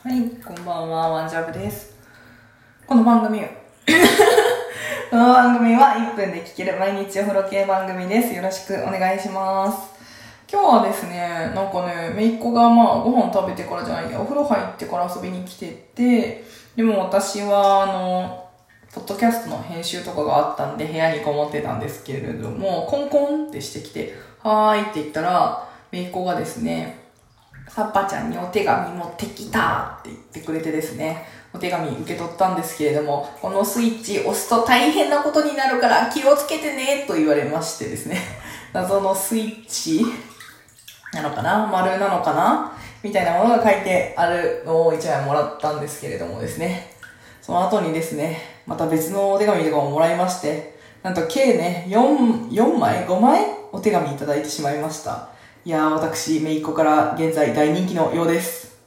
はい、こんばんは、ワンジャブです。この番組、この番組は1分で聴ける毎日お風呂系番組です。よろしくお願いします。今日はですね、なんかね、めいっ子がまあご飯食べてからじゃないや、お風呂入ってから遊びに来てて、でも私はあの、ポッドキャストの編集とかがあったんで部屋にこもってたんですけれども、コンコンってしてきて、はーいって言ったら、めいっ子がですね、サッパちゃんにお手紙持ってきたって言ってくれてですね、お手紙受け取ったんですけれども、このスイッチ押すと大変なことになるから気をつけてねと言われましてですね、謎のスイッチなのかな？丸なのかな？みたいなものが書いてあるのを1枚もらったんですけれどもですね、その後にですね、また別のお手紙とかももらいまして、なんと計ね、4、4枚 ?5 枚？お手紙いただいてしまいました。いやー、私、めいっ子から現在大人気のようです。